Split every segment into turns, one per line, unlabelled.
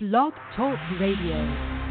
Blog Talk Radio.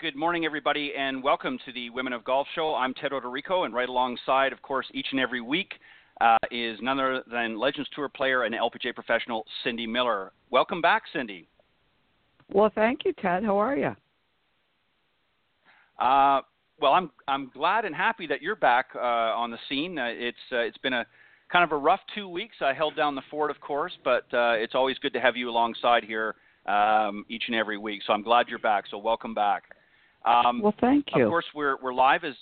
Good morning, everybody, and welcome to the Women of Golf Show. I'm Ted Oderico, and right alongside, of course, each and every week uh, is none other than Legends Tour player and LPGA professional Cindy Miller. Welcome back, Cindy.
Well, thank you, Ted. How are you?
Uh, well, I'm I'm glad and happy that you're back uh, on the scene. Uh, it's uh, it's been a kind of a rough two weeks. I held down the fort, of course, but uh, it's always good to have you alongside here um, each and every week. So I'm glad you're back. So welcome back.
Um, well, thank you.
Of course, we're we're live as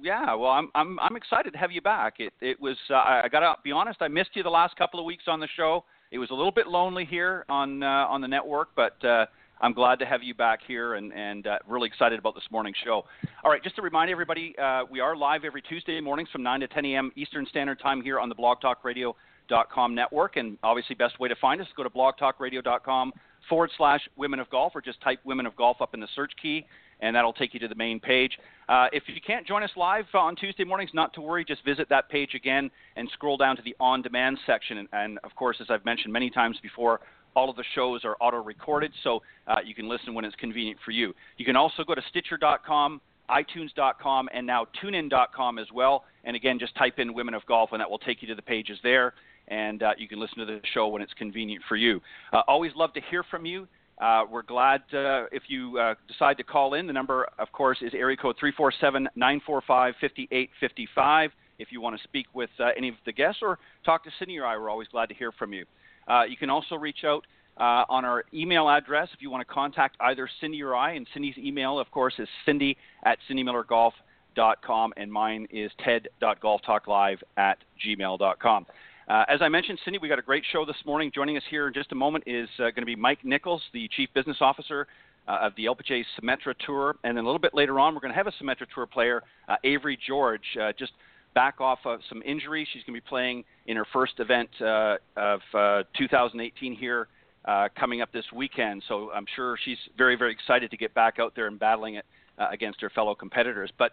yeah. Well, I'm I'm I'm excited to have you back. It it was uh, I got to be honest. I missed you the last couple of weeks on the show. It was a little bit lonely here on uh, on the network, but uh, I'm glad to have you back here and and uh, really excited about this morning's show. All right, just to remind everybody, uh, we are live every Tuesday mornings from 9 to 10 a.m. Eastern Standard Time here on the Blog Talk Radio. Dot com network and obviously best way to find us go to blogtalkradio.com forward slash women of golf or just type women of golf up in the search key and that'll take you to the main page. Uh, if you can't join us live on Tuesday mornings, not to worry, just visit that page again and scroll down to the on demand section. And, and of course, as I've mentioned many times before, all of the shows are auto recorded, so uh, you can listen when it's convenient for you. You can also go to Stitcher.com, iTunes.com, and now TuneIn.com as well. And again, just type in Women of Golf, and that will take you to the pages there. And uh, you can listen to the show when it's convenient for you. Uh, always love to hear from you. Uh, we're glad uh, if you uh, decide to call in. The number, of course, is area code 347 945 5855. If you want to speak with uh, any of the guests or talk to Cindy or I, we're always glad to hear from you. Uh, you can also reach out uh, on our email address if you want to contact either Cindy or I. And Cindy's email, of course, is cindy at cindymillergolf.com, and mine is ted.golftalklive at gmail.com. Uh, as I mentioned, Cindy, we got a great show this morning. Joining us here in just a moment is uh, going to be Mike Nichols, the Chief Business Officer uh, of the LPGA Symetra Tour. And then a little bit later on, we're going to have a Symetra Tour player, uh, Avery George, uh, just back off of some injury. She's going to be playing in her first event uh, of uh, 2018 here uh, coming up this weekend. So I'm sure she's very, very excited to get back out there and battling it. Uh, against her fellow competitors. But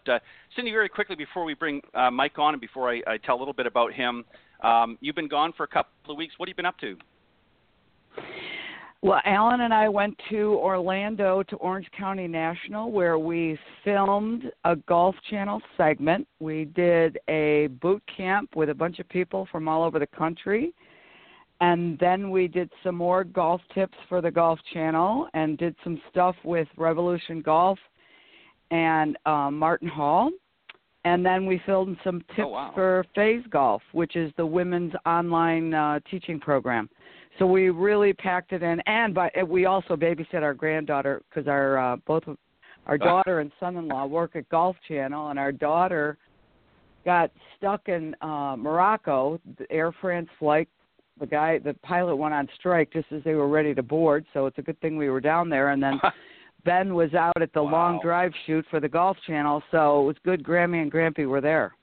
Cindy, very quickly before we bring Mike on and before I, I, tell a little bit about him, um, you've been gone for a couple of weeks. What have you been up to?
Well, Alan and I went to Orlando to Orange County National where we filmed a Golf Channel segment. We did a boot camp with a bunch of people from all over the country. And then we did some more golf tips for the Golf Channel and did some stuff with Revolution Golf and uh, Martin Hall and then we filled in some tips
oh, wow.
for Phase Golf, which is the women's online uh, teaching program. So we really packed it in, and but we also babysit our granddaughter because our uh, both of our daughter and son-in-law work at Golf Channel, and our daughter got stuck in uh, Morocco. The Air France flight, the guy, the pilot went on strike just as they were ready to board. So it's a good thing we were down there, and then. Ben was out at the
wow.
long drive shoot for the Golf Channel, so it was good. Grammy and Grampy were there,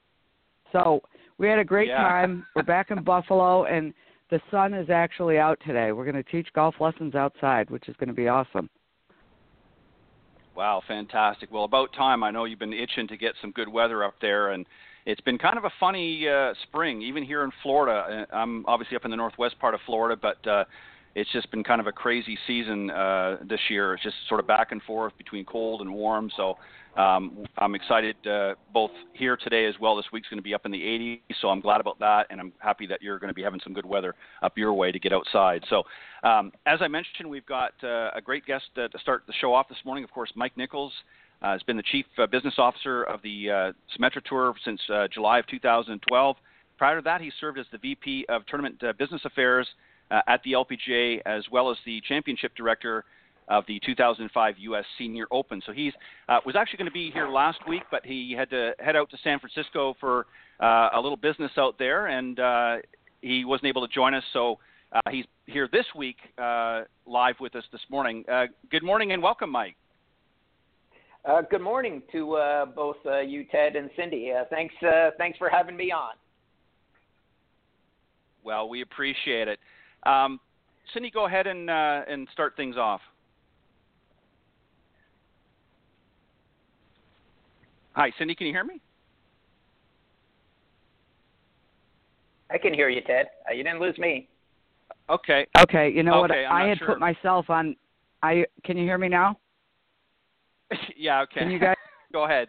so we had a great
yeah.
time. We're back in Buffalo, and the sun is actually out today. We're going to teach golf lessons outside, which is going to be awesome.
Wow, fantastic. Well, about time. I know you've been itching to get some good weather up there, and it's been kind of a funny uh, spring, even here in Florida. Uh, I'm obviously up in the northwest part of Florida, but uh, it's just been kind of a crazy season uh, this year. It's just sort of back and forth between cold and warm. So um, I'm excited uh, both here today as well. This week's going to be up in the 80s, so I'm glad about that, and I'm happy that you're going to be having some good weather up your way to get outside. So um, as I mentioned, we've got uh, a great guest uh, to start the show off this morning. Of course, Mike Nichols. Uh, has been the chief uh, business officer of the uh, Symetra Tour since uh, July of 2012. Prior to that, he served as the VP of Tournament Business Affairs at the LPGA, as well as the Championship Director of the 2005 U.S. Senior Open. So he uh, was actually going to be here last week, but he had to head out to San Francisco for uh, a little business out there, and uh, he wasn't able to join us. So uh, he's here this week uh, live with us this morning. Uh, good morning and welcome, Mike.
good morning to both you, Ted, and Cindy. thanks, thanks for having me on.
Well, we appreciate it. Um, Cindy, go ahead and and start things off. Hi, Cindy, can you hear me?
I can hear you, Ted. Uh, you didn't lose me.
Okay.
Okay. You know
okay,
what?
I'm
I had
sure.
put myself on. I can you hear me now?
yeah. Okay.
Can you guys?
go ahead.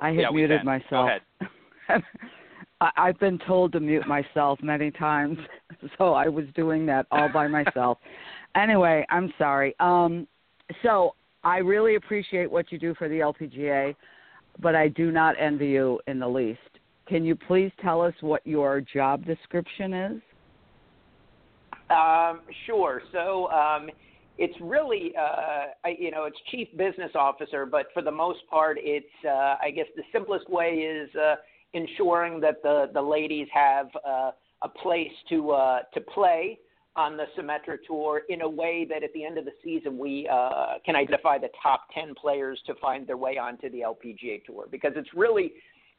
I had
yeah,
muted
can.
myself.
Go ahead.
I, I've been told to mute myself many times, so I was doing that all by myself. anyway, I'm sorry. Um, so I really appreciate what you do for the LPGA, but I do not envy you in the least. Can you please tell us what your job description is?
Um, sure. So um, it's really, uh, I, you know, it's chief business officer, but for the most part, it's, uh, I guess, the simplest way is uh, ensuring that the the ladies have uh, a place to uh, to play on the Symetra Tour in a way that at the end of the season we uh, can identify the top 10 players to find their way onto the LPGA Tour because it's really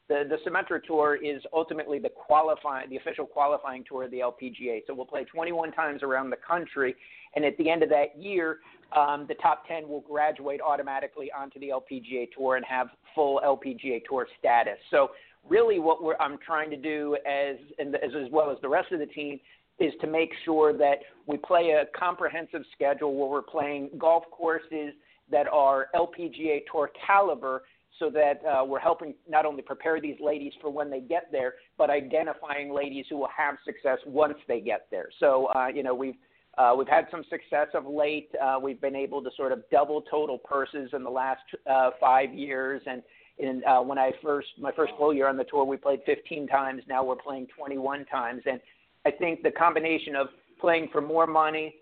the the Symetra Tour is ultimately the qualifying the official qualifying tour of the LPGA. So we'll play 21 times around the country, and at the end of that year, um, the top 10 will graduate automatically onto the LPGA Tour and have full LPGA Tour status. So really, what I'm trying to do as and as, as well as the rest of the team is to make sure that we play a comprehensive schedule where we're playing golf courses that are LPGA Tour caliber so that uh, we're helping not only prepare these ladies for when they get there, but identifying ladies who will have success once they get there. So, uh, you know, we've uh, we've had some success of late. Uh, we've been able to sort of double total purses in the last uh, five years, and in uh, when I first my first full year on the tour, we played 15 times. Now we're playing 21 times, and I think the combination of playing for more money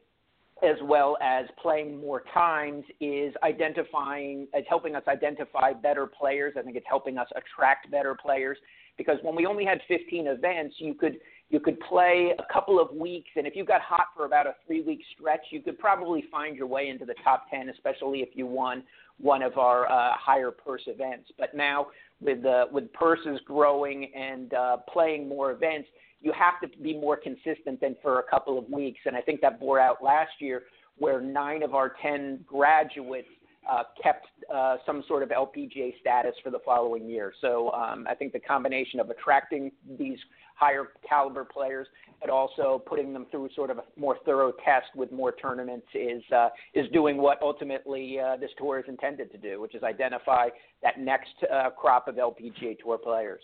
as well as playing more times is identifying is helping us identify better players. I think it's helping us attract better players because when we only had 15 events, you could you could play a couple of weeks, and if you got hot for about a three week stretch, you could probably find your way into the top 10, especially if you won one of our uh, higher purse events. But now with uh, with purses growing and uh, playing more events, you have to be more consistent than for a couple of weeks. And I think that bore out last year, where nine of our 10 graduates uh, kept uh, some sort of LPGA status for the following year. So um, I think the combination of attracting these higher caliber players, but also putting them through sort of a more thorough test with more tournaments is uh, is doing what ultimately uh, this tour is intended to do, which is identify that next uh, crop of LPGA Tour players.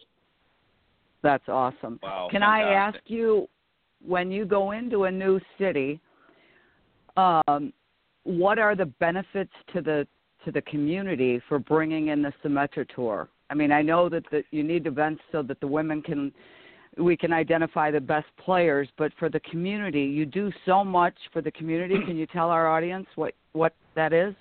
That's awesome.
Wow,
Can
fantastic.
I ask you, when you go into a new city, um, what are the benefits to the to the community for bringing in the Symetra tour? I mean, I know that the, you need events so that the women can we can identify the best players, but for the community, you do so much for the community. Can you tell our audience what what that is?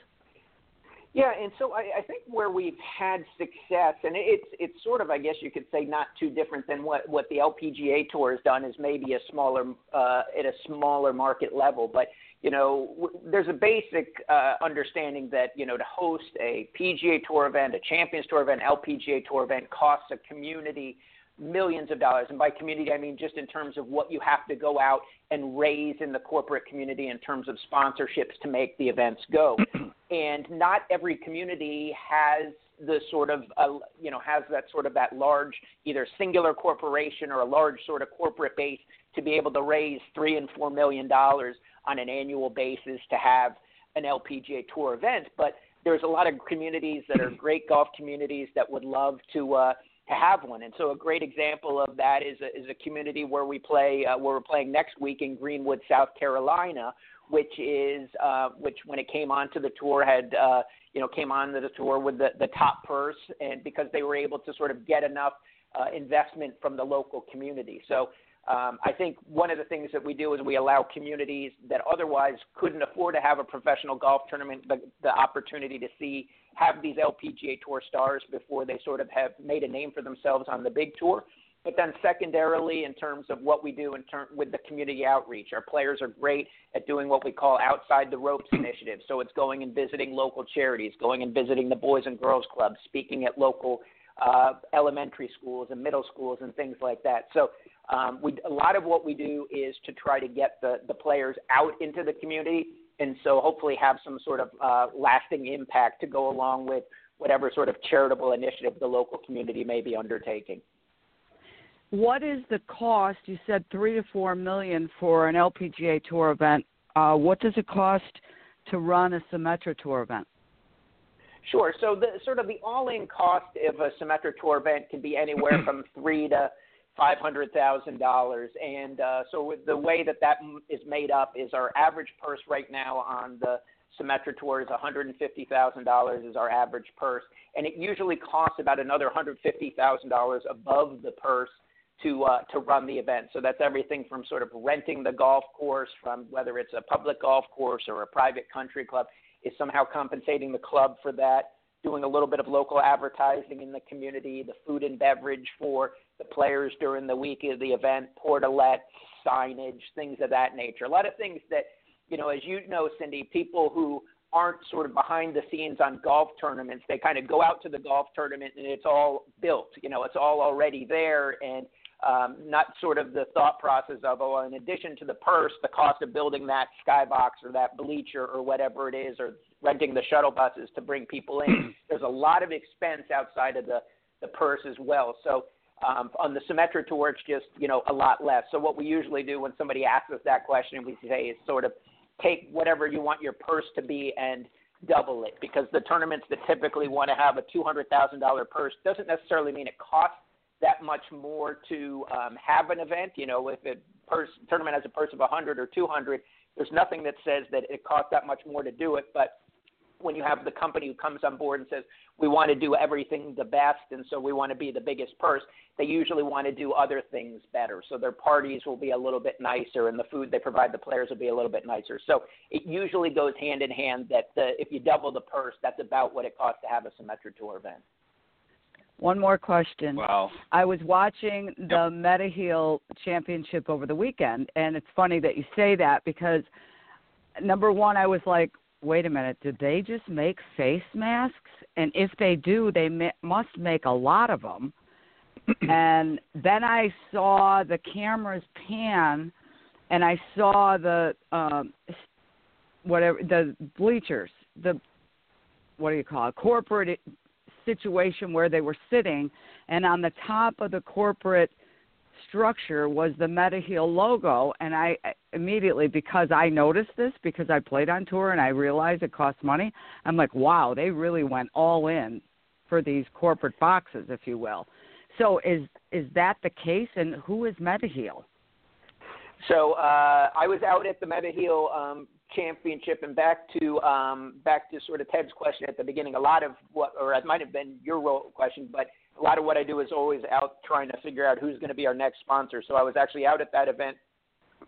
Yeah, and so I, I think where we've had success, and it's it's sort of I guess you could say not too different than what what the LPGA tour has done is maybe a smaller uh, at a smaller market level, but you know w- there's a basic uh, understanding that you know to host a PGA Tour event, a Champions Tour event, LPGA Tour event costs a community millions of dollars. And by community, I mean just in terms of what you have to go out and raise in the corporate community in terms of sponsorships to make the events go. and not every community has the sort of uh, you know has that sort of that large either singular corporation or a large sort of corporate base to be able to raise three and four million dollars on an annual basis to have an LPGA tour event. But there's a lot of communities that are great golf communities that would love to uh, to have one. And so a great example of that is a, is a community where we play uh, where we're playing next week in Greenwood, South Carolina, which is uh, which when it came onto the tour had uh, you know came onto the tour with the, the top purse, and because they were able to sort of get enough uh, investment from the local community. So um, I think one of the things that we do is we allow communities that otherwise couldn't afford to have a professional golf tournament the, the opportunity to see have these LPGA Tour stars before they sort of have made a name for themselves on the big tour. But then secondarily, in terms of what we do in term with the community outreach, our players are great at doing what we call outside the ropes initiatives. So it's going and visiting local charities, going and visiting the Boys and Girls Clubs, speaking at local uh, elementary schools and middle schools and things like that. So um, we, a lot of what we do is to try to get the, the players out into the community and so hopefully have some sort of uh, lasting impact to go along with whatever sort of charitable initiative the local community may be undertaking.
What is the cost? You said three to four million for an LPGA Tour event. Uh, what does it cost to run a Symetra Tour event?
Sure. So the sort of the all-in cost of a Symetra Tour event can be anywhere from three to five hundred thousand dollars, and uh, so the way that that is made up is our average purse right now on the Symetra Tour is one hundred and fifty thousand dollars is our average purse, and it usually costs about another hundred fifty thousand dollars above the purse to uh, to run the event. So that's everything from sort of renting the golf course, from whether it's a public golf course or a private country club, is somehow compensating the club for that. Doing a little bit of local advertising in the community, the food and beverage for the players during the week of the event, portalets, signage, things of that nature. A lot of things that, you know, as you know, Cindy, people who aren't sort of behind the scenes on golf tournaments. They kind of go out to the golf tournament and it's all built. You know, it's all already there, and um, not sort of the thought process of, oh, in addition to the purse, the cost of building that skybox or that bleacher or whatever it is, or renting the shuttle buses to bring people in. There's a lot of expense outside of the, the purse as well. So um, on the Symetra tour, it's just you know a lot less. So what we usually do when somebody asks us that question, we say is sort of take whatever you want your purse to be and double it because the tournaments that typically want to have a two hundred thousand dollar purse doesn't necessarily mean it costs that much more to um, have an event. You know, if a purse, tournament has a purse of 100 or 200, there's nothing that says that it costs that much more to do it. But when you have the company who comes on board and says we want to do everything the best and so we want to be the biggest purse they usually want to do other things better so their parties will be a little bit nicer and the food they provide the players will be a little bit nicer so it usually goes hand in hand that the, if you double the purse that's about what it costs to have a Symetra tour event
one more question.
Wow.
I was watching the Mediheal Championship over the weekend, and it's funny that you say that because number one, I was like, wait a minute, did they just make face masks? And if they do, they ma- must make a lot of them. and then I saw the cameras pan, and I saw the um, whatever the bleachers, the what do you call it, corporate situation where they were sitting, and on the top of the corporate structure was the Mediheal logo, and I immediately because I noticed this because I played on tour and I realized it costs money. I'm like, wow, they really went all in for these corporate boxes, if you will. So is is that the case, and who is Mediheal?
So uh, I was out at the Mediheal um, championship and back to um, back to sort of Ted's question at the beginning. A lot of what, or it might have been your question, but a lot of what I do is always out trying to figure out who's going to be our next sponsor. So I was actually out at that event,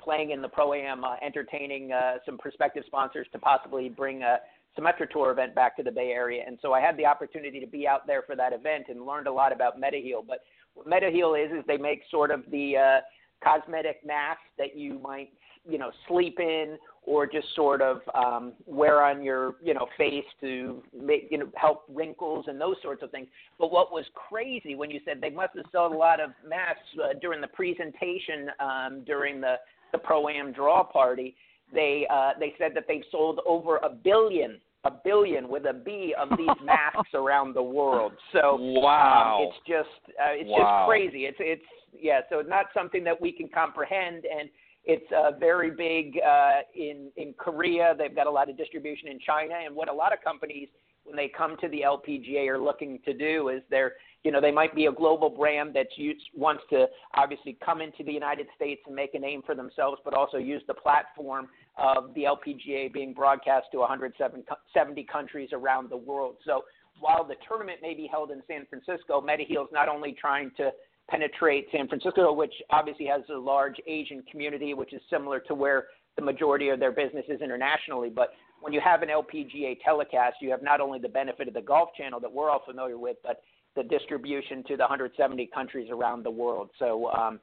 playing in the pro am, uh, entertaining uh, some prospective sponsors to possibly bring a Symetra Tour event back to the Bay Area. And so I had the opportunity to be out there for that event and learned a lot about Mediheal. But what Mediheal is is they make sort of the uh, cosmetic mask that you might you know sleep in or just sort of um, wear on your you know face to make you know help wrinkles and those sorts of things. But what was crazy when you said they must have sold a lot of masks uh, during the presentation um, during the the pro am draw party, they uh, they said that they've sold over a billion a billion with a B of these masks around the world. So
wow,
um, it's just uh, it's
wow.
just crazy. It's it's yeah. So it's not something that we can comprehend and it's uh, very big uh, in in Korea. They've got a lot of distribution in China, and what a lot of companies when they come to the LPGA are looking to do is they're you know they might be a global brand that wants to obviously come into the United States and make a name for themselves, but also use the platform of the LPGA being broadcast to 170 countries around the world. So while the tournament may be held in San Francisco, Mediheal is not only trying to penetrate San Francisco, which obviously has a large Asian community, which is similar to where the majority of their business is internationally, but when you have an LPGA telecast, you have not only the benefit of the Golf Channel that we're all familiar with, but the distribution to the 170 countries around the world. So um,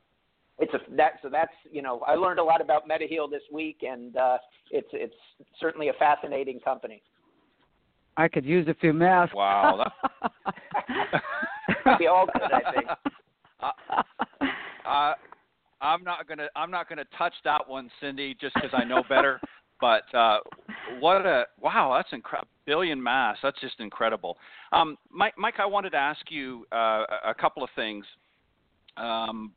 it's a that so that's you know I learned a lot about Mediheal this week, and uh, it's it's certainly a fascinating company.
I could use a few masks.
Wow,
we all could, I think.
Uh, uh, I'm not gonna I'm not gonna touch that one, Cindy, just because I know better. but uh, what a wow, that's incredible. Billion mass, that's just incredible. Um, Mike, Mike, I wanted to ask you uh, a couple of things. Um,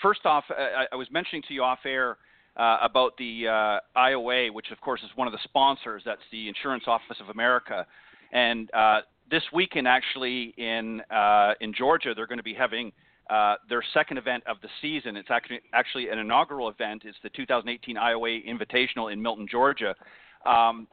first off, I, I, was mentioning to you off air uh, about the uh, IOA, which of course is one of the sponsors. That's the Insurance Office of America, and uh, this weekend, actually in uh, in Georgia, they're going to be having uh, their second event of the season. It's actually actually an inaugural event. It's the 2018 IOA Invitational in Milton, Georgia. Um,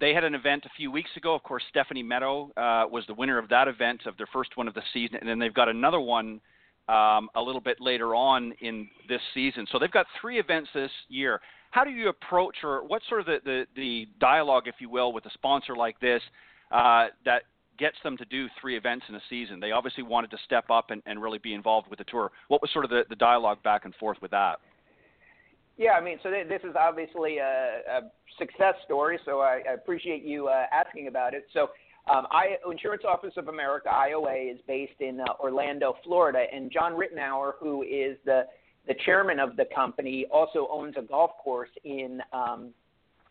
they had an event a few weeks ago. Of course, Stephanie Meadow uh, was the winner of that event, of their first one of the season, and then they've got another one um, a little bit later on in this season. So they've got three events this year. How do you approach, or what sort of the, the, the dialogue, if you will, with a sponsor like this uh, that gets them to do three events in a season? They obviously wanted to step up and, and really be involved with the tour. What was sort of the, the dialogue back and forth with that?
Yeah, I mean, so th- this is obviously a, a success story, so I, I appreciate you uh, asking about it. So, um, I, Insurance Office of America (IOA) is based in uh, Orlando, Florida, and John Ritenour, who is the the chairman of the company, also owns a golf course in um,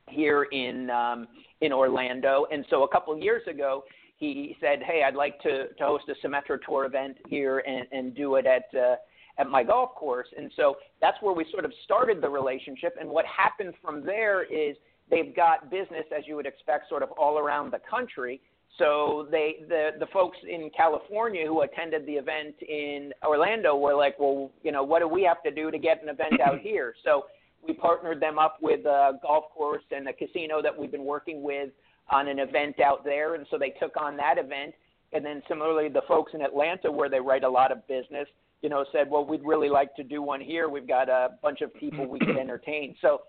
here in um, in Orlando. And so, a couple years ago, he said, "Hey, I'd like to, to host a Symetra Tour event here and, and do it at uh, at my golf course." And so that's where we sort of started the relationship. And what happened from there is they've got business, as you would expect, sort of all around the country. So they the the folks in California who attended the event in Orlando were like, "Well, you know, what do we have to do to get an event out here?" So we partnered them up with a golf course and a casino that we've been working with on an event out there, and so they took on that event. And then similarly, the folks in Atlanta, where they write a lot of business, you know, said, "Well, we'd really like to do one here. We've got a bunch of people we could entertain." So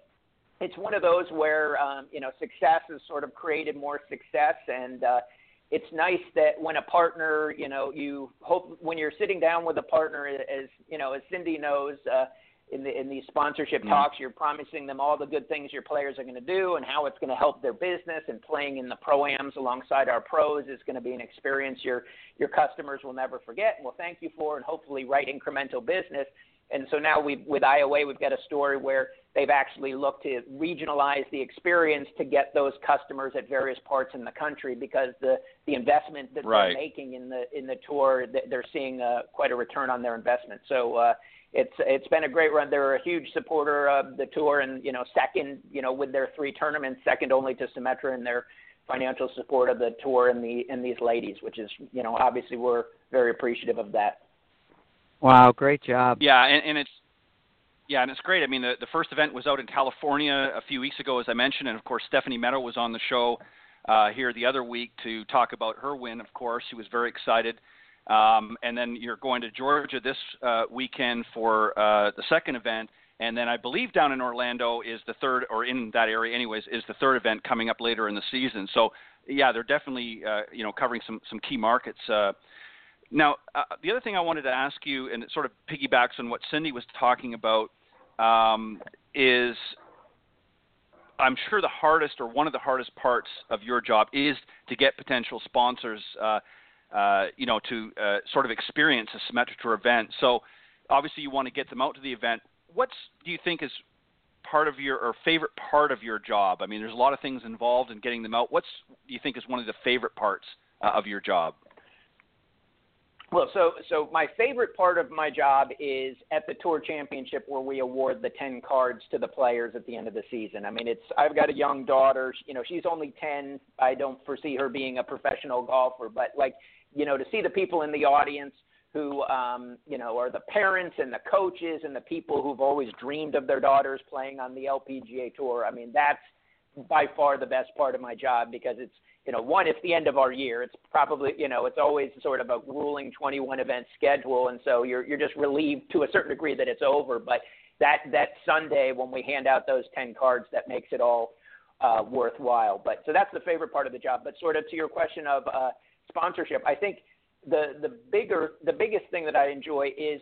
it's one of those where um, you know success has sort of created more success, and uh, it's nice that when a partner, you know, you hope when you're sitting down with a partner, as you know, as Cindy knows. Uh, in, the, in these sponsorship mm-hmm. talks, you're promising them all the good things your players are going to do and how it's going to help their business. And playing in the pro-ams alongside our pros is going to be an experience your your customers will never forget and will thank you for, and hopefully write incremental business. And so now we with IOA, we've got a story where they've actually looked to regionalize the experience to get those customers at various parts in the country because the the investment that
right.
they're making in the in the tour, they're seeing uh, quite a return on their investment. So. Uh, it's it's been a great run. They're a huge supporter of the tour, and you know, second, you know, with their three tournaments, second only to Symetra in their financial support of the tour and the and these ladies, which is you know, obviously we're very appreciative of that.
Wow, great job.
Yeah, and, and it's yeah, and it's great. I mean, the the first event was out in California a few weeks ago, as I mentioned, and of course Stephanie Meadow was on the show uh, here the other week to talk about her win. Of course, she was very excited. Um, and then you're going to Georgia this uh, weekend for uh, the second event. And then I believe down in Orlando is the third, or in that area, anyways, is the third event coming up later in the season. So yeah, they're definitely uh, you know covering some some key markets. Uh, now, uh, the other thing I wanted to ask you, and it sort of piggybacks on what Cindy was talking about, um, is I'm sure the hardest or one of the hardest parts of your job is to get potential sponsors. Uh, uh, you know, to uh, sort of experience a Symetra event. So obviously you want to get them out to the event. What do you think is part of your or favorite part of your job? I mean, there's a lot of things involved in getting them out. What's do you think is one of the favorite parts uh, of your job?
Well, so so my favorite part of my job is at the tour championship where we award the 10 cards to the players at the end of the season. I mean, it's I've got a young daughter, you know, she's only 10. I don't foresee her being a professional golfer, but like, you know, to see the people in the audience who um, you know, are the parents and the coaches and the people who've always dreamed of their daughters playing on the LPGA tour. I mean, that's by far the best part of my job because it's you know, one, it's the end of our year. It's probably, you know, it's always sort of a grueling 21 event schedule, and so you're you're just relieved to a certain degree that it's over. But that that Sunday when we hand out those 10 cards, that makes it all uh, worthwhile. But so that's the favorite part of the job. But sort of to your question of uh, sponsorship, I think the the bigger the biggest thing that I enjoy is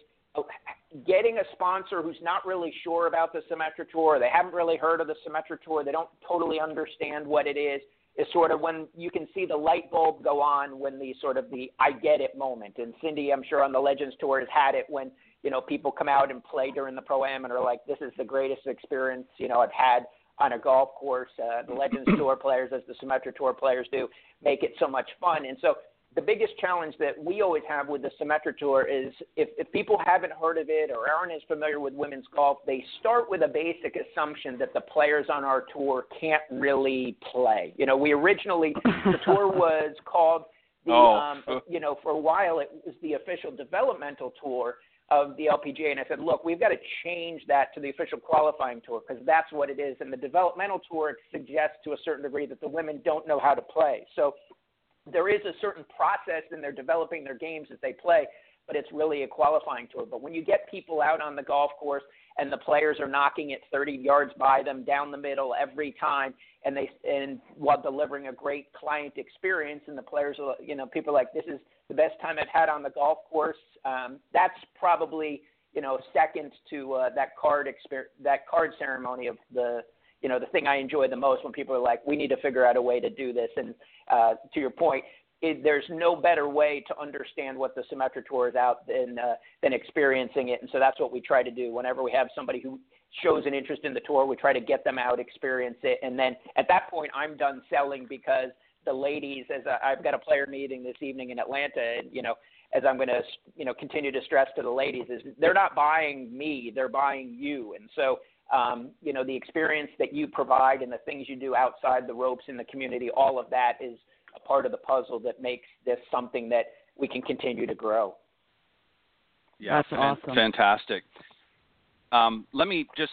getting a sponsor who's not really sure about the Symetra Tour. They haven't really heard of the Symetra Tour. They don't totally understand what it is is sort of when you can see the light bulb go on when the sort of the I get it moment. And Cindy, I'm sure on the Legends Tour has had it when you know people come out and play during the pro am and are like, this is the greatest experience you know I've had on a golf course. Uh, the Legends Tour players, as the Symetra Tour players do, make it so much fun. And so the biggest challenge that we always have with the Symetra Tour is if, if people haven't heard of it or aren't as familiar with women's golf, they start with a basic assumption that the players on our tour can't really play. You know, we originally the tour was called the oh. um, you know for a while it was the official developmental tour of the LPGA, and I said, look, we've got to change that to the official qualifying tour because that's what it is. And the developmental tour suggests to a certain degree that the women don't know how to play. So there is a certain process in their developing their games as they play, but it's really a qualifying tour. But when you get people out on the golf course and the players are knocking it 30 yards by them down the middle every time, and they and while delivering a great client experience, and the players are you know people are like this is the best time I've had on the golf course. Um, that's probably you know second to uh, that card exper- that card ceremony of the you know the thing I enjoy the most when people are like, we need to figure out a way to do this. And uh, to your point, it, there's no better way to understand what the Symetra Tour is out than uh, than experiencing it. And so that's what we try to do. Whenever we have somebody who shows an interest in the tour, we try to get them out, experience it, and then at that point, I'm done selling because the ladies, as i I've got a player meeting this evening in Atlanta, and you know, as I'm going to you know continue to stress to the ladies, is they're not buying me, they're buying you, and so um, you know, the experience that you provide and the things you do outside the ropes in the community, all of that is a part of the puzzle that makes this something that we can continue to grow.
Yeah,
That's awesome.
Fantastic. Um, let me just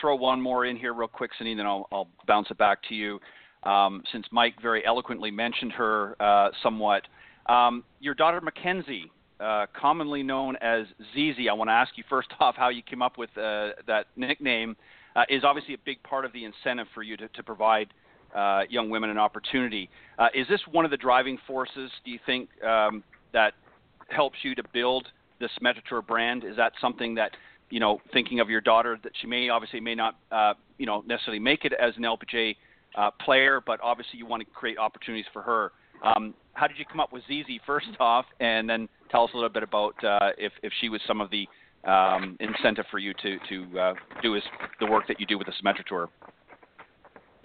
throw one more in here real quick, Cindy, then I'll, I'll bounce it back to you. Um, since Mike very eloquently mentioned her uh, somewhat, um, your daughter Mackenzie uh, commonly known as ZZ. I want to ask you first off how you came up with uh, that nickname. Uh, is obviously a big part of the incentive for you to, to provide uh, young women an opportunity. Uh, is this one of the driving forces? Do you think um, that helps you to build this Symetra brand? Is that something that you know, thinking of your daughter, that she may obviously may not, you know, necessarily make it as an LPGA player, but obviously you want to create opportunities for her. Um, how did you come up with ZZ first off, and then tell us a little bit about uh, if if she was some of the um, incentive for you to to uh, do is the work that you do with the Symetra Tour.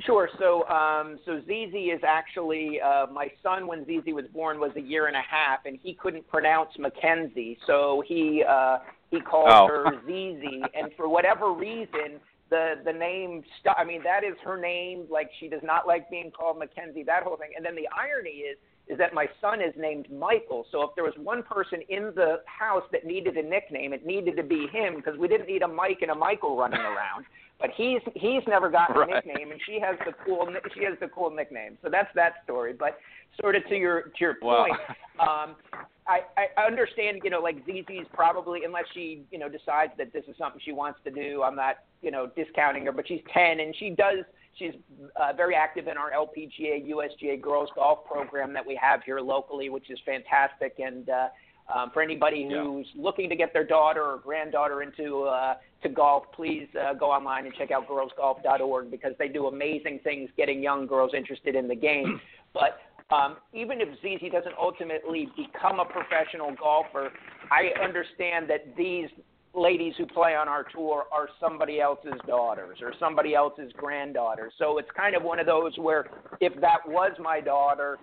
Sure. So, um, so ZZ is actually uh, my son. When ZZ was born, was a year and a half, and he couldn't pronounce Mackenzie, so he uh, he called
oh.
her ZZ. And for whatever reason, the the name. St- I mean, that is her name. Like she does not like being called Mackenzie. That whole thing. And then the irony is is that my son is named Michael. So if there was one person in the house that needed a nickname, it needed to be him because we didn't need a Mike and a Michael running around. But he's he's never gotten right. a nickname, and she has the cool she has the cool nickname. So that's that story. But sort of to your to your point, wow. um, I, I understand, you know, like ZZ's probably, unless she, you know, decides that this is something she wants to do. I'm not, you know, discounting her, but she's 10 and she does She's uh, very active in our LPGA USGA girls golf program that we have here locally, which is fantastic. And uh, um, for anybody who's yeah. looking to get their daughter or granddaughter into uh, to golf, please uh, go online and check out girlsgolf.org because they do amazing things getting young girls interested in the game. but um, even if ZZ doesn't ultimately become a professional golfer, I understand that these ladies who play on our tour are somebody else's daughters or somebody else's granddaughters. So it's kind of one of those where if that was my daughter,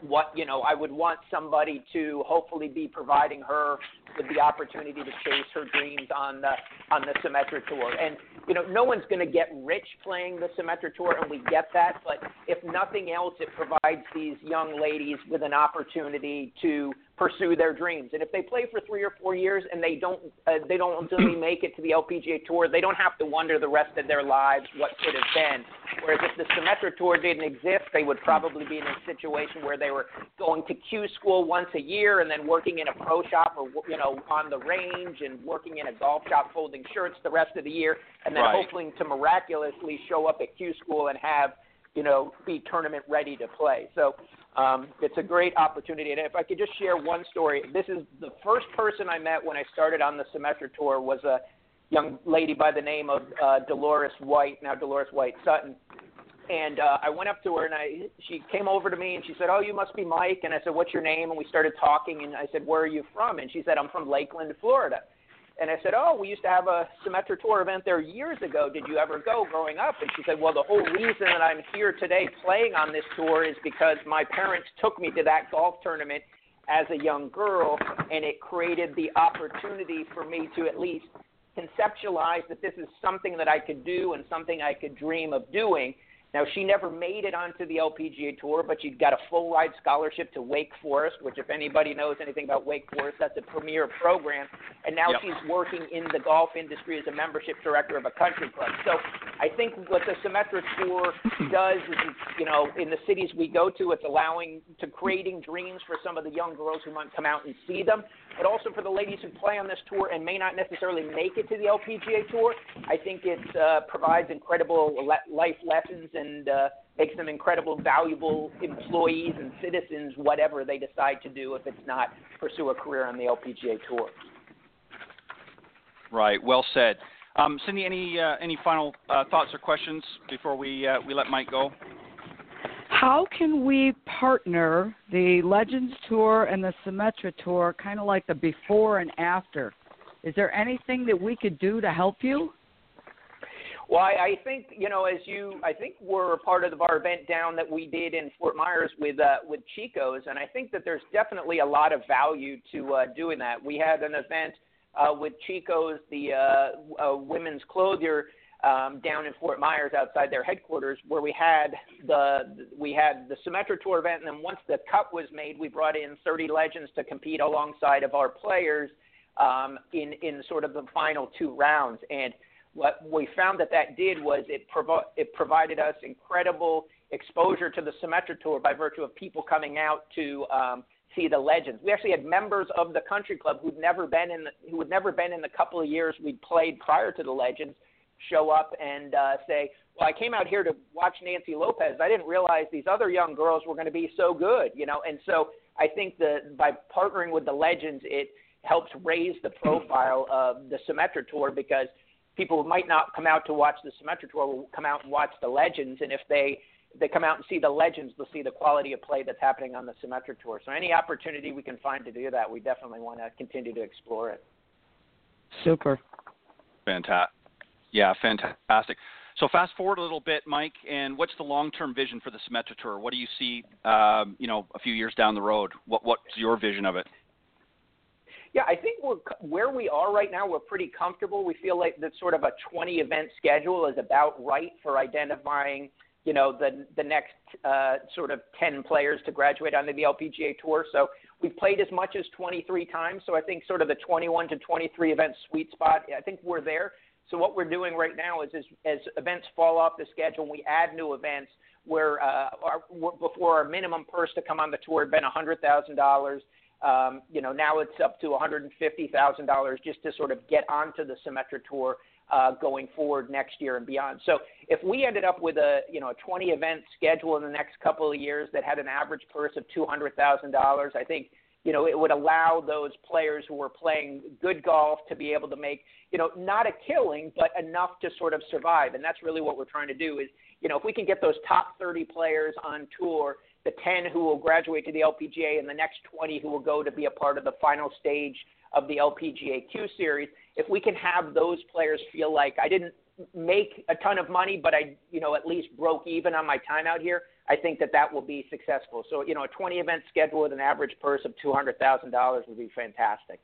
what you know I would want somebody to hopefully be providing her with the opportunity to chase her dreams on the on the Symetra tour. And you know, no one's going to get rich playing the Symetra tour, and we get that. But if nothing else, it provides these young ladies with an opportunity to pursue their dreams. And if they play for three or four years and they don't uh, they don't ultimately make it to the LPGA Tour, they don't have to wonder the rest of their lives what could have been. Whereas if the Symetra Tour didn't exist, they would probably be in a situation where they were going to Q school once a year and then working in a pro shop or you know on the range and working in a golf shop folding shirts the rest of the year, and then
Right.
hoping to miraculously show up at Q school and have you know be tournament ready to play. So um, it's a great opportunity. And if I could just share one story, this is the first person I met when I started on the Symetra tour was a young lady by the name of uh, Dolores White, now Dolores White Sutton. And uh, I went up to her and I, she came over to me and she said, "Oh, you must be Mike." And I said, "What's your name?" And we started talking. And I said, "Where are you from?" And she said, "I'm from Lakeland, Florida." And I said, "Oh, we used to have a Symetra Tour event there years ago. Did you ever go growing up?" And she said, "Well, the whole reason that I'm here today playing on this tour is because my parents took me to that golf tournament as a young girl, and it created the opportunity for me to at least conceptualize that this is something that I could do and something I could dream of doing." Now, she never made it onto the LPGA Tour, but she got a full ride scholarship to Wake Forest, which, if anybody knows anything about Wake Forest, that's a premier program. And now
Yep.
she's working in the golf industry as a membership director of a country club. So I think what the Symetra Tour does is, it's, you know, in the cities we go to, it's allowing to creating dreams for some of the young girls who might come out and see them, but also for the ladies who play on this tour and may not necessarily make it to the LPGA Tour. I think it uh, provides incredible le- life lessons and uh, makes them incredible, valuable employees and citizens, whatever they decide to do if it's not pursue a career on the LPGA Tour.
Right. Well said. Um, Cindy, any uh, any final uh, thoughts or questions before we uh, we let Mike go?
How can we partner the Legends Tour and the Symetra Tour, kind of like the before and after? Is there anything that we could do to help you?
Well, I, I think you know, as you, I think we're a part of our event down that we did in Fort Myers with uh, with Chico's, and I think that there's definitely a lot of value to uh, doing that. We had an event uh, with Chico's, the uh, uh, women's clothier, um, down in Fort Myers outside their headquarters, where we had the we had the Symetra Tour event, and then once the cut was made, we brought in 30 legends to compete alongside of our players um, in in sort of the final two rounds, and what we found that that did was it, provo- it provided us incredible exposure to the Symetra Tour by virtue of people coming out to um, see the legends. We actually had members of the country club who'd never been in the, who had never been in the couple of years we'd played prior to the legends show up and uh, say, "Well, I came out here to watch Nancy Lopez. I didn't realize these other young girls were going to be so good." You know, and so I think that by partnering with the legends, it helps raise the profile of the Symetra Tour because people who might not come out to watch the Symetra Tour will come out and watch the legends, and if they they come out and see the legends, they'll see the quality of play that's happening on the Symetra Tour. So any opportunity we can find to do that, we definitely want to continue to explore it.
Super.
Fantastic. Yeah, fantastic. So fast forward a little bit, Mike, and what's the long-term vision for the Symetra Tour? What do you see, um, you know, a few years down the road? What what's your vision of it?
Yeah, I think we're where we are right now. We're pretty comfortable. We feel like that sort of a 20 event schedule is about right for identifying, you know, the the next uh, sort of 10 players to graduate onto the LPGA tour. So we've played as much as 23 times. So I think sort of the 21 to 23 event sweet spot. I think we're there. So what we're doing right now is, is as events fall off the schedule, we add new events where uh, our, before our minimum purse to come on the tour had been $100,000. Um, you know, now it's up to $150,000 just to sort of get onto the Symetra Tour uh, going forward next year and beyond. So if we ended up with a you know a 20 event schedule in the next couple of years that had an average purse of $200,000, I think you know it would allow those players who are playing good golf to be able to make you know not a killing but enough to sort of survive. And that's really what we're trying to do is you know if we can get those top 30 players on tour the 10 who will graduate to the LPGA and the next 20 who will go to be a part of the final stage of the LPGA Q Series. If we can have those players feel like I didn't make a ton of money, but I, you know, at least broke even on my time out here, I think that that will be successful. So, you know, a 20 event schedule with an average purse of $200,000 would be fantastic.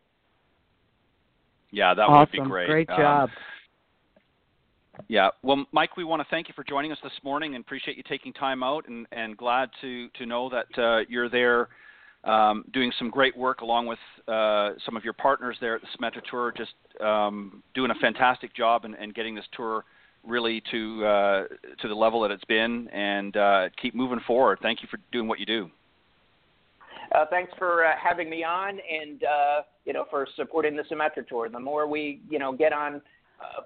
Yeah, that
awesome.
would be great.
Great
Um,
job.
Yeah. Well, Mike, we want to thank you for joining us this morning and appreciate you taking time out and, and glad to, to know that uh, you're there um, doing some great work along with uh, some of your partners there at the Symetra Tour, just um, doing a fantastic job and, getting this tour really to uh, to the level that it's been and uh, keep moving forward. Thank you for doing what you do.
Uh, thanks for uh, having me on and uh, you know for supporting the Symetra Tour. The more we you know get on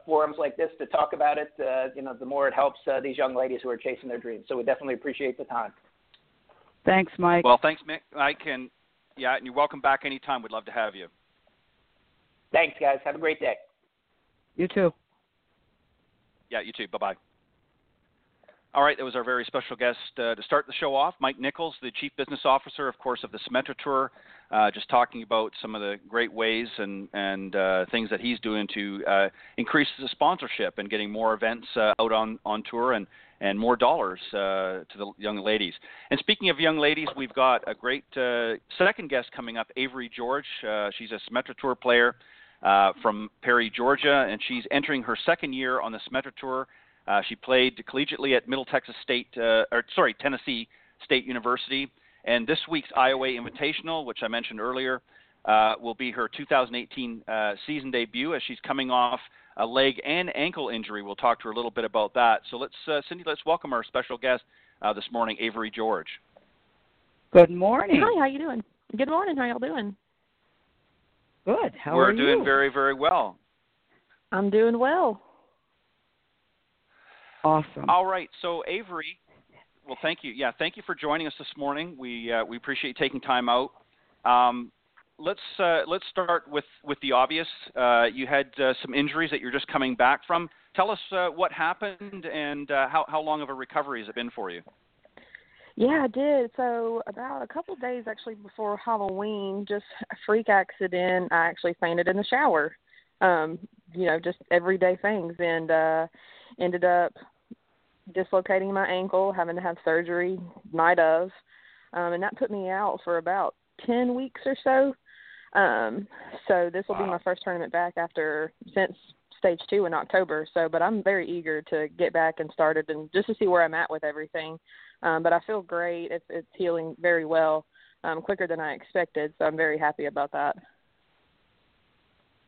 forums like this to talk about it, you know, the more it helps these young ladies who are chasing their dreams. So we definitely appreciate the time.
Thanks, Mike.
Well, thanks, Mick, Mike, and yeah, and you're welcome back anytime. We'd love to have you.
Thanks, guys. Have a great day.
you too.
Yeah, you too. Bye bye. All right, that was our very special guest uh, to start the show off, Mike Nichols, the Chief Business Officer, of course, of the Symetra Tour, uh, just talking about some of the great ways and, and uh, things that he's doing to uh, increase the sponsorship and getting more events uh, out on, on tour and, and more dollars uh, to the young ladies. And speaking of young ladies, we've got a great uh, second guest coming up, Avery George. Uh, she's a Symetra Tour player uh, from Perry, Georgia, and she's entering her second year on the Symetra Tour. Uh, she played collegiately at Middle Texas State, uh, or sorry, Tennessee State University. And this week's IOA Invitational, which I mentioned earlier, will be her 2018 uh, season debut as she's coming off a leg and ankle injury. We'll talk to her a little bit about that. So let's, uh, Cindy, let's welcome our special guest uh, this morning, Avery George.
Good morning.
Hi, how you doing? Good morning. How y'all doing?
Good. How
We're
are you?
We're doing very, very well.
I'm doing well.
awesome.
All right. So Avery, well, thank you. Yeah, thank you for joining us this morning. We uh, we appreciate you taking time out. Um, let's uh, let's start with with the obvious. Uh, you had uh, some injuries that you're just coming back from. Tell us uh, what happened and uh, how how long of a recovery has it been for you?
Yeah, I did. So about a couple of days actually before Halloween, just a freak accident. I actually fainted in the shower. Um, you know, just everyday things, and uh, ended up dislocating my ankle, having to have surgery night of, um, and that put me out for about ten weeks or so. Um, so this will
Wow.
be my first tournament back after since stage two in October. So, but I'm very eager to get back and started and just to see where I'm at with everything. Um, but I feel great. It's it's healing very well, um, quicker than I expected. So I'm very happy about that.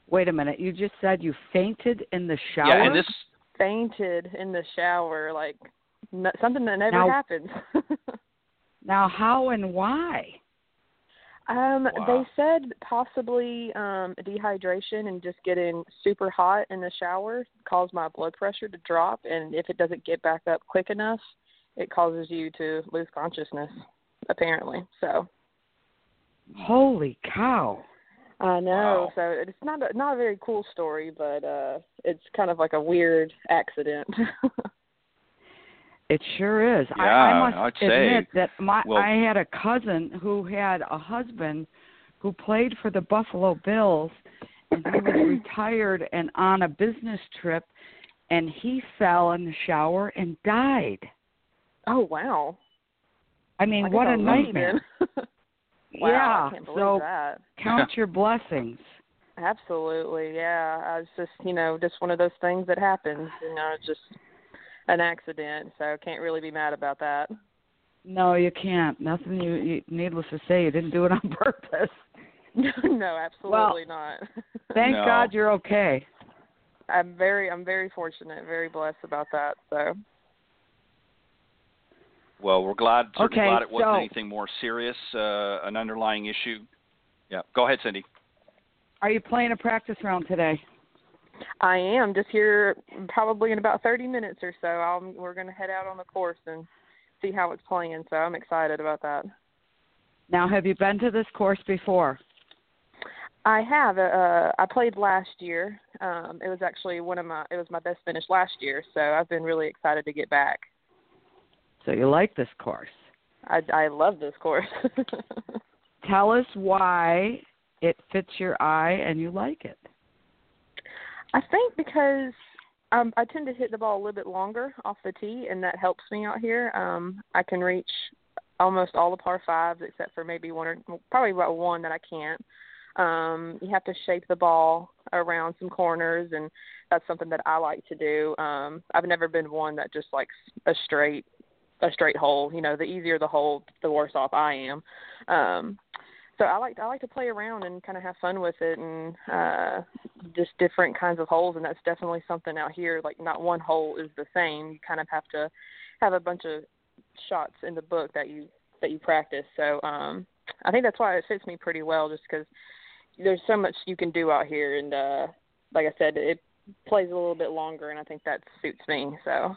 Wait a minute. You just said you fainted in the shower.
Yeah, and this
Fainted in the shower, like n- something that never
Now-
happens.
Now, how and why?
Um,
Wow.
they said possibly um dehydration and just getting super hot in the shower caused my blood pressure to drop and if it doesn't get back up quick enough, it causes you to lose consciousness, apparently. So
Holy cow!
I know.
Wow.
So it's not a not a very cool story, but uh it's kind of like a weird accident.
It sure is. I,
Yeah,
I must
I'd say.
admit that my
Well-
I had a cousin who had a husband who played for the Buffalo Bills, and he was retired and on a business trip, and he fell in the shower and died.
oh wow.
I mean,
I
what a nightmare!
wow,
yeah.
I can't believe
so
that.
count your blessings.
Absolutely, yeah. I was just, you know, just one of those things that happens. You know, it's just an accident, so can't really be mad about that.
No, you can't. Nothing. You, you needless to say, you didn't do it on purpose.
no, absolutely not.
Thank
No.
God you're okay.
I'm very, I'm very fortunate, very blessed about that. So,
well, we're glad certainly
Okay,
glad it wasn't
so-
anything more serious, uh, an underlying issue. Yeah, go ahead, Cindy.
Are you playing a practice round today?
I am just here probably in about 30 minutes or so. I'll, we're going to head out on the course and see how it's playing. So I'm excited about that.
Now, have you been to this course before?
I have. Uh, I played last year. Um, it was actually one of my. It was my best finish last year. So I've been really excited to get back.
So you like this course.
I, I love this course.
Tell us why it fits your eye and you like it?
I think because um, I tend to hit the ball a little bit longer off the tee, and that helps me out here. Um, I can reach almost all the par fives except for maybe one or probably about one that I can't. Um, you have to shape the ball around some corners, and that's something that I like to do. Um, I've never been one that just likes a straight a straight hole. You know, the easier the hole, the worse off I am. Um, so I like I like to play around and kind of have fun with it and uh just different kinds of holes and that's definitely something out here like not one hole is the same. You kind of have to have a bunch of shots in the book that you that you practice. So um I think that's why it fits me pretty well just cuz there's so much you can do out here and uh like I said it plays a little bit longer and I think that suits me so.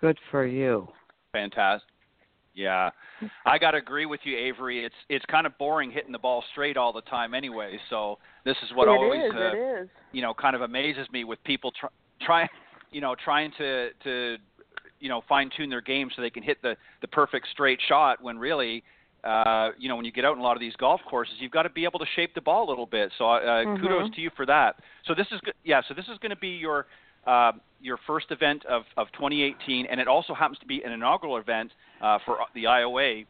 Good for you.
Fantastic yeah, I got to agree with you, Avery. It's it's kind of boring hitting the ball straight all the time, anyway. So this is what
it
always,
is,
uh,
it is.
you know, kind of amazes me with people trying try, you know, trying to to, you know, fine tune their game so they can hit the the perfect straight shot. When really, uh, you know, when you get out in a lot of these golf courses, you've got to be able to shape the ball a little bit. So uh,
mm-hmm.
kudos to you for that. So this is good. Yeah. So this is going to be your uh, your first event of, of 2018, and it also happens to be an inaugural event uh, for the IOA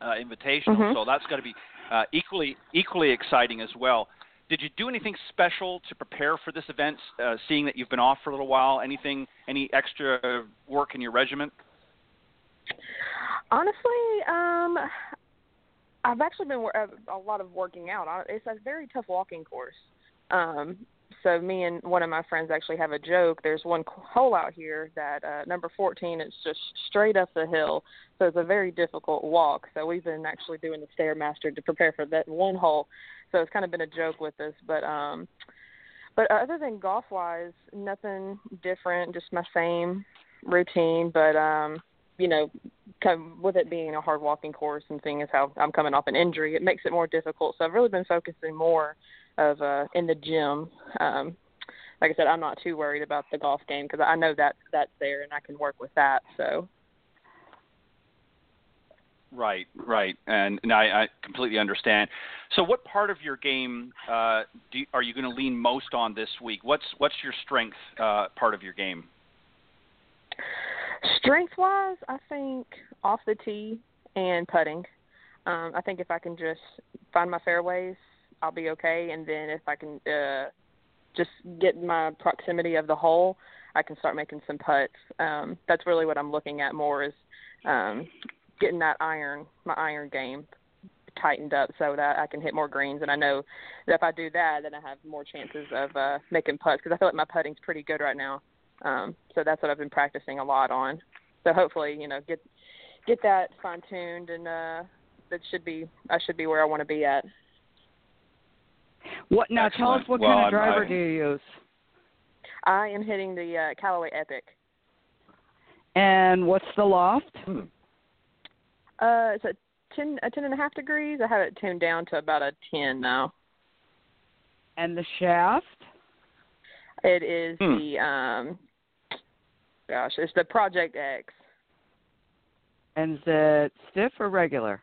uh, Invitational.
Mm-hmm.
So that's going to be uh, equally equally exciting as well. Did you do anything special to prepare for this event? Uh, seeing that you've been off for a little while, anything, any extra work in your regiment?
Honestly, um, I've actually been a lot of working out. It's a very tough walking course. Um, so me and one of my friends actually have a joke. There's one hole out here that uh, number 14. It's just straight up the hill, so it's a very difficult walk. So we've been actually doing the stairmaster to prepare for that one hole. So it's kind of been a joke with us, but um, but other than golf wise, nothing different. Just my same routine, but um, you know, with it being a hard walking course and seeing as how I'm coming off an injury, it makes it more difficult. So I've really been focusing more of uh in the gym. Um like I said, I'm not too worried about the golf game because I know that that's there and I can work with that. So.
Right, right, and, and I, I completely understand. So, what part of your game uh, do are you going to lean most on this week? What's what's your strength uh, part of your game?
Strength wise, I think off the tee and putting. Um, I think if I can just find my fairways I'll be okay. And then if I can uh, just get my proximity of the hole, I can start making some putts. Um, that's really what I'm looking at more is um, getting that iron, my iron game tightened up so that I can hit more greens. And I know that if I do that, then I have more chances of uh, making putts because I feel like my putting's pretty good right now. Um, so that's what I've been practicing a lot on. So hopefully, you know, get get that fine tuned and uh, that should be I should be where I want to be at.
What now?
Excellent.
Tell us what
well,
kind of driver
I,
do you use?
I am hitting the uh, Callaway Epic.
And what's the loft?
Hmm.
Uh, it's a ten, a ten and a half degrees. I have it tuned down to about a ten now.
And the shaft?
It is
hmm.
the um, gosh, it's the Project X.
And is it stiff or regular?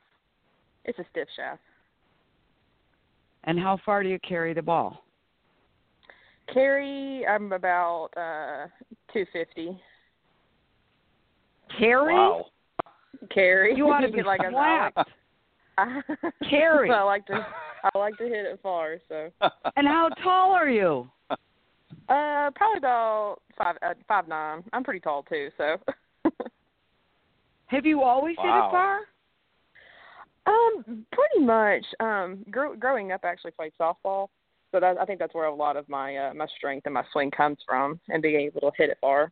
It's a stiff shaft.
And how far do you carry the ball?
Carry, I'm about uh, 250.
Carry?
Wow.
Carry.
You want to be
like
slapped.
I,
Carry.
I like to I like to hit it far. So.
And how tall are you?
Uh, probably about five uh, five nine. I'm pretty tall too. So.
Have you always
wow.
hit it far?
Um, pretty much. Um, gr- growing up, I actually played softball, so that I think that's where a lot of my uh, my strength and my swing comes from, and being able to hit it far.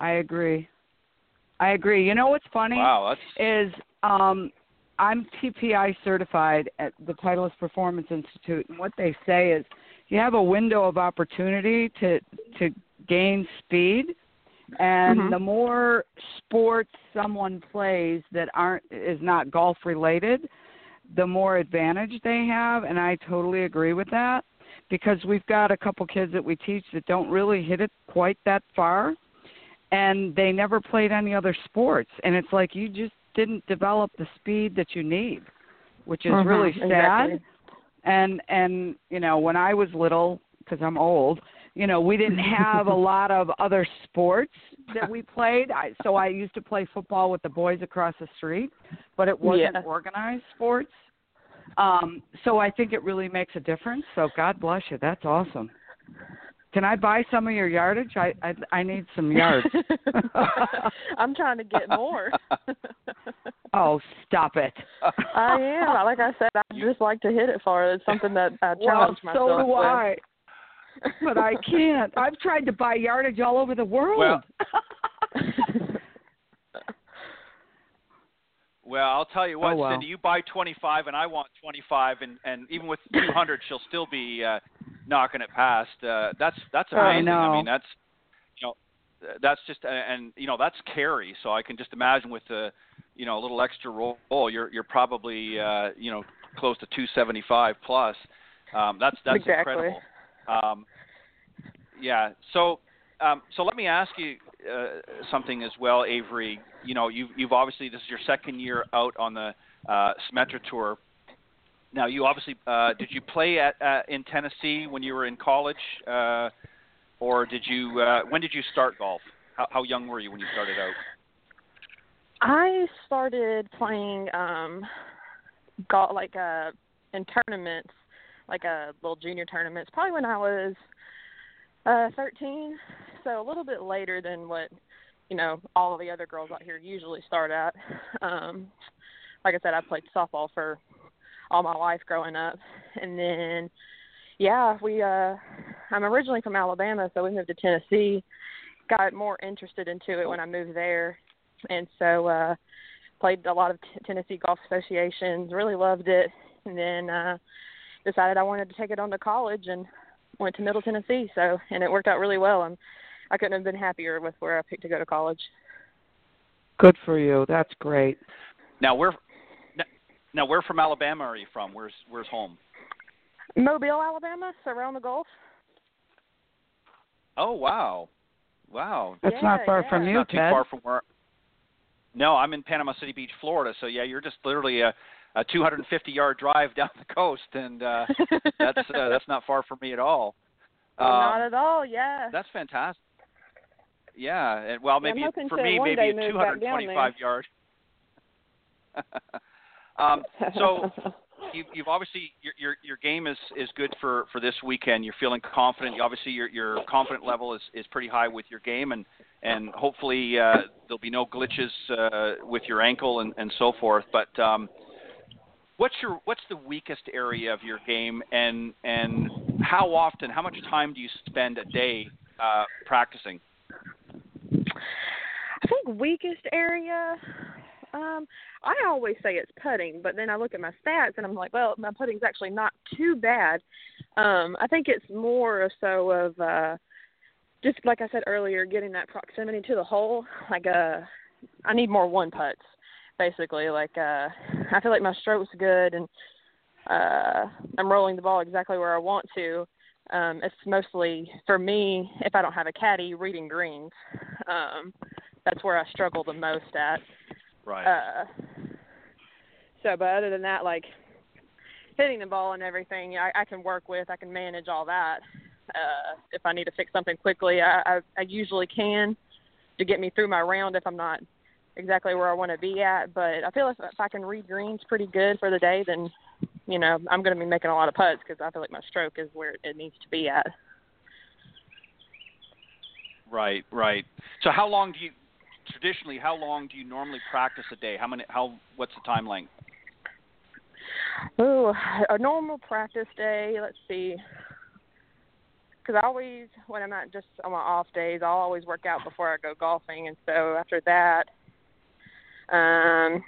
I agree. I agree. You know what's funny
Wow, that's
is um I'm TPI certified at the Titleist Performance Institute, and what they say is you have a window of opportunity to to gain speed and
Mhm.
the more sports someone plays that aren't is not golf related the more advantage they have and i totally agree with that because we've got a couple kids that we teach that don't really hit it quite that far and they never played any other sports and it's like you just didn't develop the speed that you need which is
Mhm,
really sad.
exactly.
And and you know, when I was little, because I'm old, you know, we didn't have a lot of other sports that we played. I, so I used to play football with the boys across the street, but it wasn't
Yeah.
organized sports. Um, so I think it really makes a difference. So God bless you. That's awesome. Can I buy some of your yardage? I I, I need some yards.
I'm trying to get more.
oh, stop it.
I am. Like I said, I just like to hit it far. It's something that I
well,
challenge myself
so do
with.
I. But I can't. I've tried to buy yardage all over the world.
Well- Well, I'll tell you what,
Oh, well.
Cindy, you buy 25 and I want 25 and and even with 200 she'll still be uh knocking it past. Uh that's that's
I
amazing.
know.
I mean, that's you know that's just uh, and you know, that's carry, so I can just imagine with the you know, a little extra roll, you're you're probably uh, you know, close to 275 plus. Um that's that's
Exactly.
incredible. Um yeah. So um, so let me ask you uh, something as well, Avery. You know, you've, you've obviously this is your second year out on the uh, Symetra Tour. Now, you obviously uh, did you play at uh, in Tennessee when you were in college, uh, or did you? Uh, when did you start golf? How, how young were you when you started out?
I started playing um golf like uh in tournaments, like a little junior tournaments, probably when I was uh thirteen. So a little bit later than what, you know, all of the other girls out here usually start at. Um like I said, I played softball for all my life growing up. And then yeah, we uh I'm originally from Alabama, so we moved to Tennessee. Got more interested into it when I moved there and so uh played a lot of t- Tennessee Golf Associations, really loved it, and then uh decided I wanted to take it on to college and went to Middle Tennessee. So and it worked out really well. I'm I couldn't have been happier with where I picked to go to college.
Good for you. That's great.
Now, where now where from Alabama are you from? Where's where's home?
Mobile, Alabama, so around the Gulf.
Oh wow, wow.
That's
Yeah,
not far
yeah.
from you,
not too far from where. No, I'm in Panama City Beach, Florida. So yeah, you're just literally a, a 250 yard drive down the coast, and uh, that's uh, that's not far from me at all.
Well,
Um,
not at all. Yeah.
That's fantastic. Yeah, and well, maybe
hoping
for me, maybe a
move back down
225 yard. um, so you, you've obviously your, your your game is is good for for this weekend. You're feeling confident. You- Obviously, your your confident level is is pretty high with your game, and and hopefully uh, there'll be no glitches uh, with your ankle and and so forth. But um, what's your what's the weakest area of your game, and and how often, how much time do you spend a day uh, practicing?
I think weakest area. Um, I always say it's putting, but then I look at my stats and I'm like, well, my putting's actually not too bad. Um, I think it's more so of uh, just like I said earlier, getting that proximity to the hole. Like, uh, I need more one putts, basically. Like, uh, I feel like my stroke's good and uh, I'm rolling the ball exactly where I want to. Um, it's mostly for me if I don't have a caddy reading greens. Um, that's where I struggle the most at.
Right.
Uh, so, but other than that, like hitting the ball and everything, I, I can work with. I can manage all that. Uh, if I need to fix something quickly, I, I, I usually can to get me through my round if I'm not exactly where I want to be at. But I feel if, if I can read greens pretty good for the day, then you know I'm going to be making a lot of putts because I feel like my stroke is where it needs to be at.
Right, right. So how long do you traditionally how long do you normally practice a day? How many how what's the time length?
Ooh, a normal practice day. Let's see. Because I always, when I'm not just on my off days, I'll always work out before I go golfing, and so after that, um,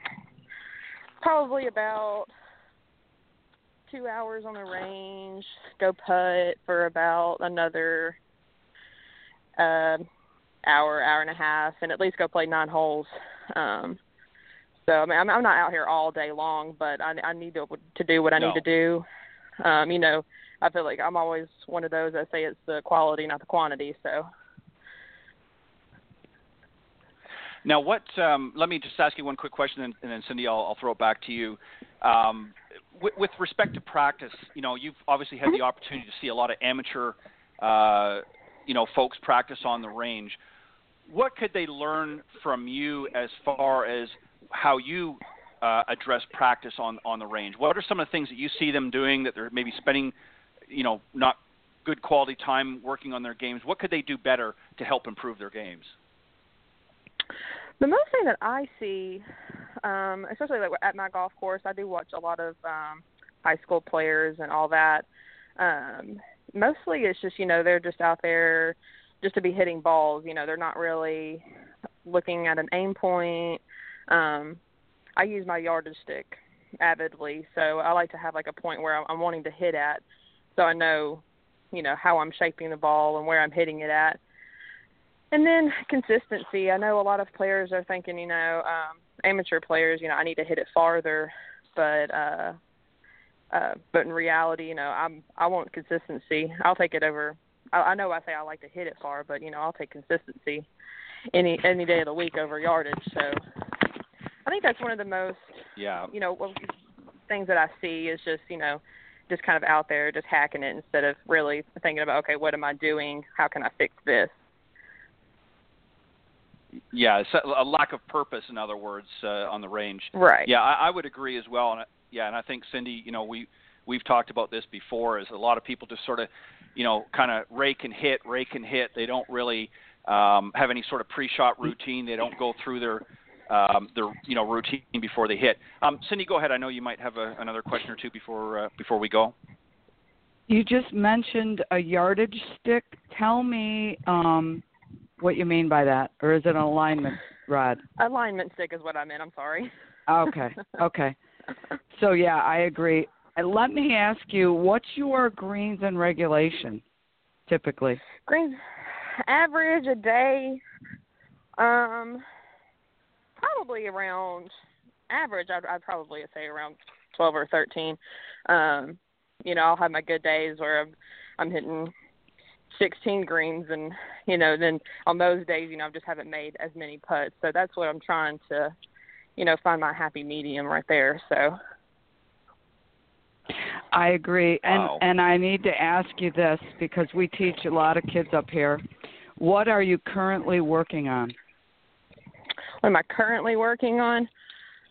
probably about two hours on the range. Go putt for about another um hour, hour and a half, and at least go play nine holes. Um, so I mean, I'm, I'm not out here all day long, but I, I need to to do what I
No.
need to do. Um, you know, I feel like I'm always one of those that say it's the quality, not the quantity. So
Now, what? Um, let me just ask you one quick question, and, and then Cindy, I'll, I'll throw it back to you. Um, with, with respect to practice, you know, you've obviously had the opportunity to see a lot of amateur, uh, you know, folks practice on the range. What could they learn from you as far as how you uh, address practice on on the range? What are some of the things that you see them doing that they're maybe spending, you know, not good quality time working on their games? What could they do better to help improve their games?
The most thing that I see, um, especially like at my golf course, I do watch a lot of um, high school players and all that. Um, mostly, it's just you know they're just out there just to be hitting balls. You know, they're not really looking at an aim point. Um, I use my yardage stick avidly, so I like to have like a point where I'm wanting to hit at, so I know, you know, how I'm shaping the ball and where I'm hitting it at. And then consistency. I know a lot of players are thinking, you know, um, amateur players, you know, I need to hit it farther, but uh, uh, but in reality, you know, I'm I want consistency. I'll take it over. I, I know I say I like to hit it far, but you know, I'll take consistency any any day of the week over yardage. So I think that's one of the most
yeah
you know things that I see is just you know just kind of out there just hacking it instead of really thinking about okay what am I doing how can I fix this
yeah, a lack of purpose, in other words, uh, on the range.
Right.
Yeah, I, I would agree as well. And yeah, and I think Cindy, you know, we we've talked about this before. Is a lot of people just sort of, you know, kind of rake and hit, rake and hit. They don't really um, have any sort of pre-shot routine. They don't go through their um, their you know routine before they hit. Um, Cindy, go ahead. I know you might have a, another question or two before uh, before we go.
You just mentioned a yardage stick. Tell me um, what you mean by that, or is it an alignment rod?
Alignment stick is what I meant. I'm sorry.
Okay. Okay. so yeah, I agree. And let me ask you, what's your greens and regulation typically?
Greens average a day, um, probably around average. I'd, I'd probably say around twelve or thirteen. Um, you know, I'll have my good days where I'm I'm hitting 16 greens and you know then on those days you know I just haven't made as many putts. So that's what I'm trying to you know find my happy medium right there. So.
I agree. And
wow.
and I need to ask you this because we teach a lot of kids up here. What are you currently working on?
What am I currently working on?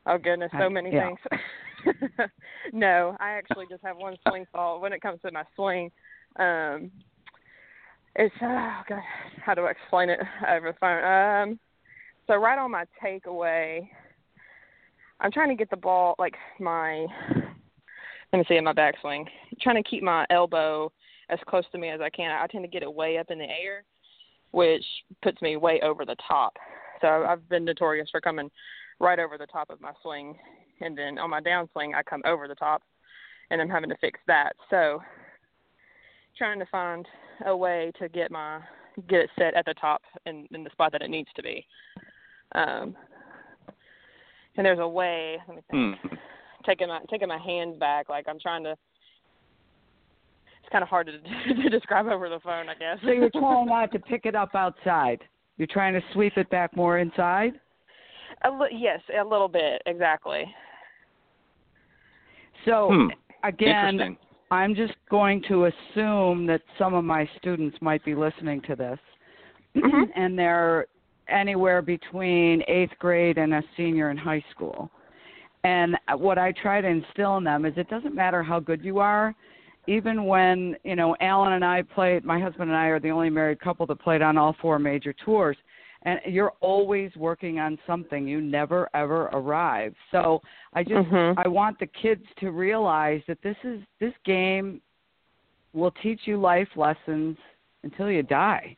Oh goodness so many
yeah.
things. No I actually just have one swing fault when it comes to my swing. Um it's oh god, how do I explain it over the phone? Um, so right on my takeaway, I'm trying to get the ball like my. Let me see in my backswing. trying to keep my elbow as close to me as I can. I tend to get it way up in the air, which puts me way over the top. So I've been notorious for coming right over the top of my swing, and then on my downswing I come over the top, and I'm having to fix that. So trying to find a way to get my get it set at the top in, in the spot that it needs to be. Um, and there's a way. Let me think.
Hmm.
Taking my taking my hand back, like I'm trying to. It's kind of hard to, to describe over the phone, I guess.
So you're trying not to pick it up outside. You're trying to sweep it back more inside.
A li- yes, a little bit, exactly.
So
hmm.
again, I'm just going to assume that some of my students might be listening to this,
mm-hmm.
and they're anywhere between eighth grade and a senior in high school. And what I try to instill in them is it doesn't matter how good you are. Even when, you know, Alan and I played, my husband and I are the only married couple that played on all four major tours and you're always working on something you never ever arrive so i just
mm-hmm.
i want the kids to realize that this is this game will teach you life lessons until you die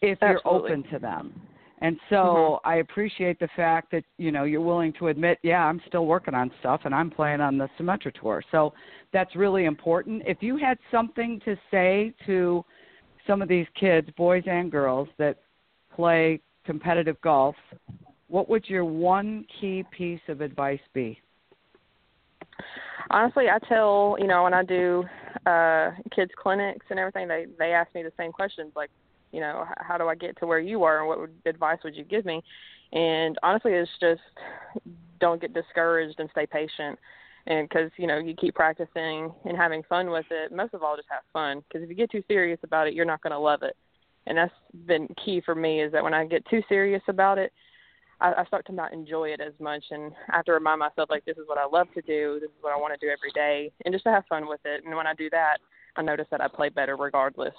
if
Absolutely.
you're open to them and so
mm-hmm.
i appreciate the fact that you know you're willing to admit yeah i'm still working on stuff and i'm playing on the Symetra tour so that's really important if you had something to say to some of these kids boys and girls that play competitive golf, what would your one key piece of advice be?
Honestly, I tell you know when I do uh kids clinics and everything, they they ask me the same questions like, you know, how do I get to where you are and what would, advice would you give me? And honestly, it's just don't get discouraged and stay patient. and because you know you keep practicing and having fun with it most of all just have fun because if you get too serious about it you're not going to love it and that's been key for me is that when i get too serious about it I, I start to not enjoy it as much. And i have to remind myself like this is what i love to do this is what i want to do every day and just to have fun with it. And when i do that i notice that i play better regardless.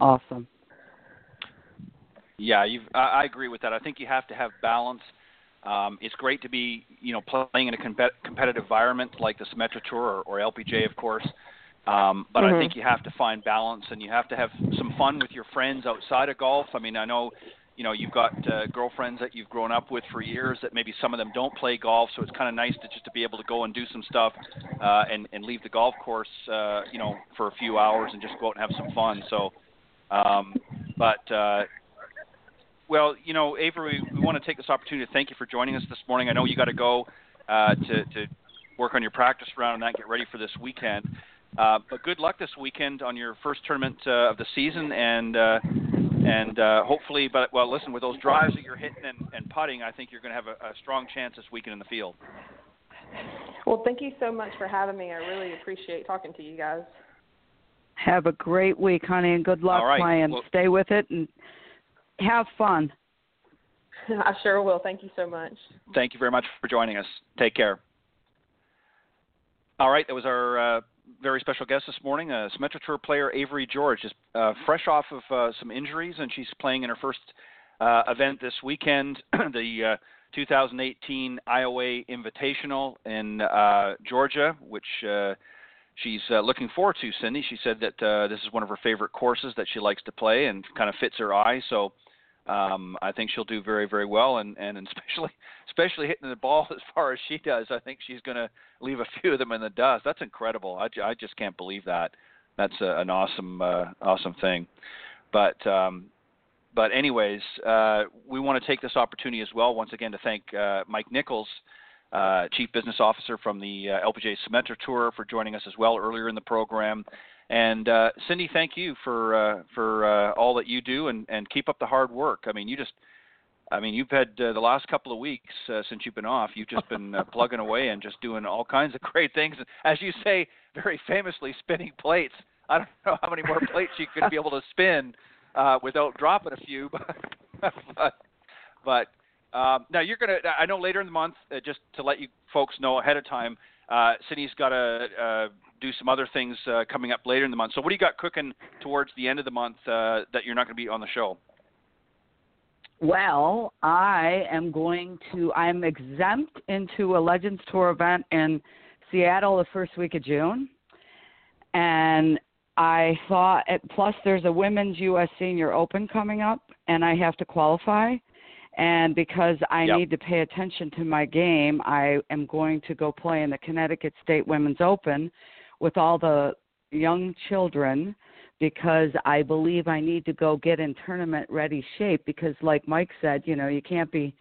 Awesome.
Yeah you've i, I agree with that. I think you have to have balance. Um, it's great to be, you know, playing in a com- competitive environment like the Symetra Tour or, or LPGA, of course. Um, but
mm-hmm.
I think you have to find balance and you have to have some fun with your friends outside of golf. I mean, I know, you know, you've got uh, girlfriends that you've grown up with for years that maybe some of them don't play golf, so it's kind of nice to just to be able to go and do some stuff uh, and and leave the golf course, uh, you know, for a few hours and just go out and have some fun. So, um, but uh, well, you know, Avery, we want to take this opportunity to thank you for joining us this morning. I know you got to go uh, to to work on your practice round and that get ready for this weekend. Uh, but good luck this weekend on your first tournament uh, of the season, and uh, and uh, hopefully, but well, listen, with those drives that you're hitting and, and putting, I think you're going to have a, a strong chance this weekend in the field.
Well, thank you so much for having me. I really appreciate talking to you guys.
Have a great week, honey, and good luck
All right.
playing.
Well,
Stay with it and have fun.
I sure will. Thank you so much.
Thank you very much for joining us. Take care. All right, that was our uh, very special guest this morning, uh, Symetra Tour player Avery George, just uh, fresh off of uh, some injuries, and she's playing in her first uh, event this weekend, the uh, 2018 IOA Invitational in uh, Georgia, which she's looking forward to. Cindy, she said that this is one of her favorite courses that she likes to play and kind of fits her eye. So um, I think she'll do very, very well, and, and especially especially hitting the ball as far as she does. I think she's going to leave a few of them in the dust. That's incredible. I, I just can't believe that. That's a, an awesome uh, awesome thing. But um, but anyways, uh, we want to take this opportunity as well once again to thank uh, Mike Nichols. Uh, Chief Business Officer from the uh, LPGA Symetra Tour, for joining us as well earlier in the program. And uh, Cindy, thank you for uh, for uh, all that you do, and, and keep up the hard work. I mean, you just, I mean, you've had uh, the last couple of weeks uh, since you've been off. You've just been uh, plugging away and just doing all kinds of great things. As you say, very famously, spinning plates. I don't know how many more plates you could be able to spin uh, without dropping a few, but but, but um, now you're gonna. I know later in the month, uh, just to let you folks know ahead of time, uh, Cindy's got a, uh, do some other things uh, coming up later in the month. So, what do you got cooking towards the end of the month uh, that you're not going to be on the show?
Well, I am going to. I'm exempt into a Legends Tour event in Seattle the first week of June, and I thought. Plus, there's a Women's U.S. Senior Open coming up, and I have to qualify. And because I
Yep.
need to pay attention to my game, I am going to go play in the Connecticut State Women's Open with all the young children because I believe I need to go get in tournament ready shape because like Mike said, you know, you can't be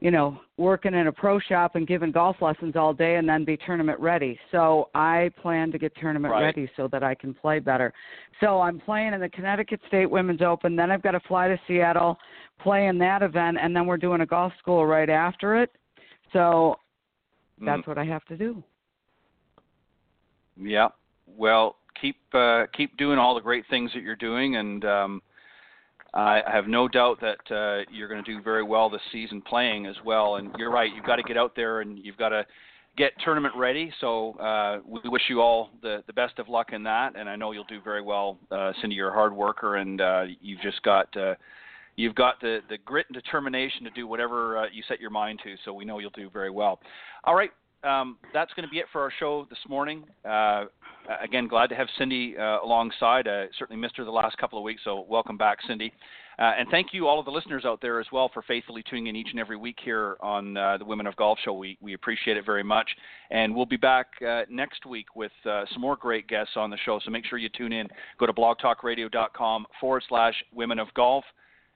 you know, working in a pro shop and giving golf lessons all day and then be tournament ready. So I plan to get tournament
Right.
ready so that I can play better. So I'm playing in the Connecticut State Women's Open, then I've got to fly to Seattle, play in that event, and then we're doing a golf school right after it. So that's
Mm,
what I have to do.
Yeah. Well, keep uh, keep doing all the great things that you're doing, and um, I have no doubt that uh, you're going to do very well this season playing as well. And you're right, you've got to get out there and you've got to get tournament ready. So uh, we wish you all the the best of luck in that, and I know you'll do very well. Uh, Cindy, you're a hard worker, and uh, you've just got. Uh, You've got the, the grit and determination to do whatever uh, you set your mind to, so we know you'll do very well. All right, um, that's going to be it for our show this morning. Uh, again, glad to have Cindy uh, alongside. I certainly missed her the last couple of weeks, so welcome back, Cindy. Uh, and thank you, all of the listeners out there as well, for faithfully tuning in each and every week here on uh, the Women of Golf Show. We, we appreciate it very much. And we'll be back uh, next week with uh, some more great guests on the show, so make sure you tune in. Go to blogtalkradio.com forward slash Women of Golf.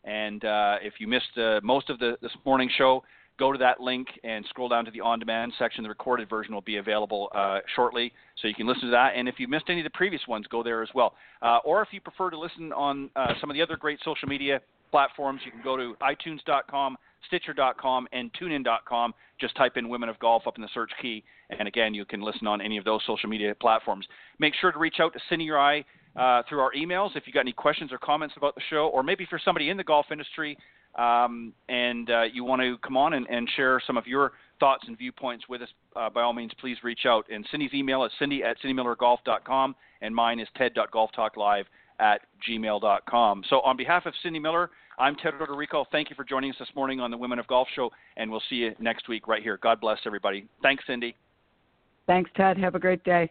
And uh, if you missed uh, most of the this morning's show, go to that link and scroll down to the on-demand section. The recorded version will be available uh, shortly, so you can listen to that. And if you missed any of the previous ones, go there as well. Uh, or if you prefer to listen on uh, some of the other great social media platforms, you can go to itunes.com Stitcher.com, and TuneIn.com. Just type in Women of Golf up in the search key, and again, you can listen on any of those social media platforms. Make sure to reach out to Cindy or I uh, through our emails if you got any questions or comments about the show, or maybe for somebody in the golf industry um, and uh, you want to come on and, and, share some of your thoughts and viewpoints with us, uh, by all means, please reach out. And Cindy's email is cindy at cindymillergolf.com, and mine is ted.golftalklive at gmail.com. So, on behalf of Cindy Miller, I'm Ted Roderico. Thank you for joining us this morning on the Women of Golf Show, and we'll see you next week right here. God bless everybody. Thanks, Cindy.
Thanks, Ted. Have a great day.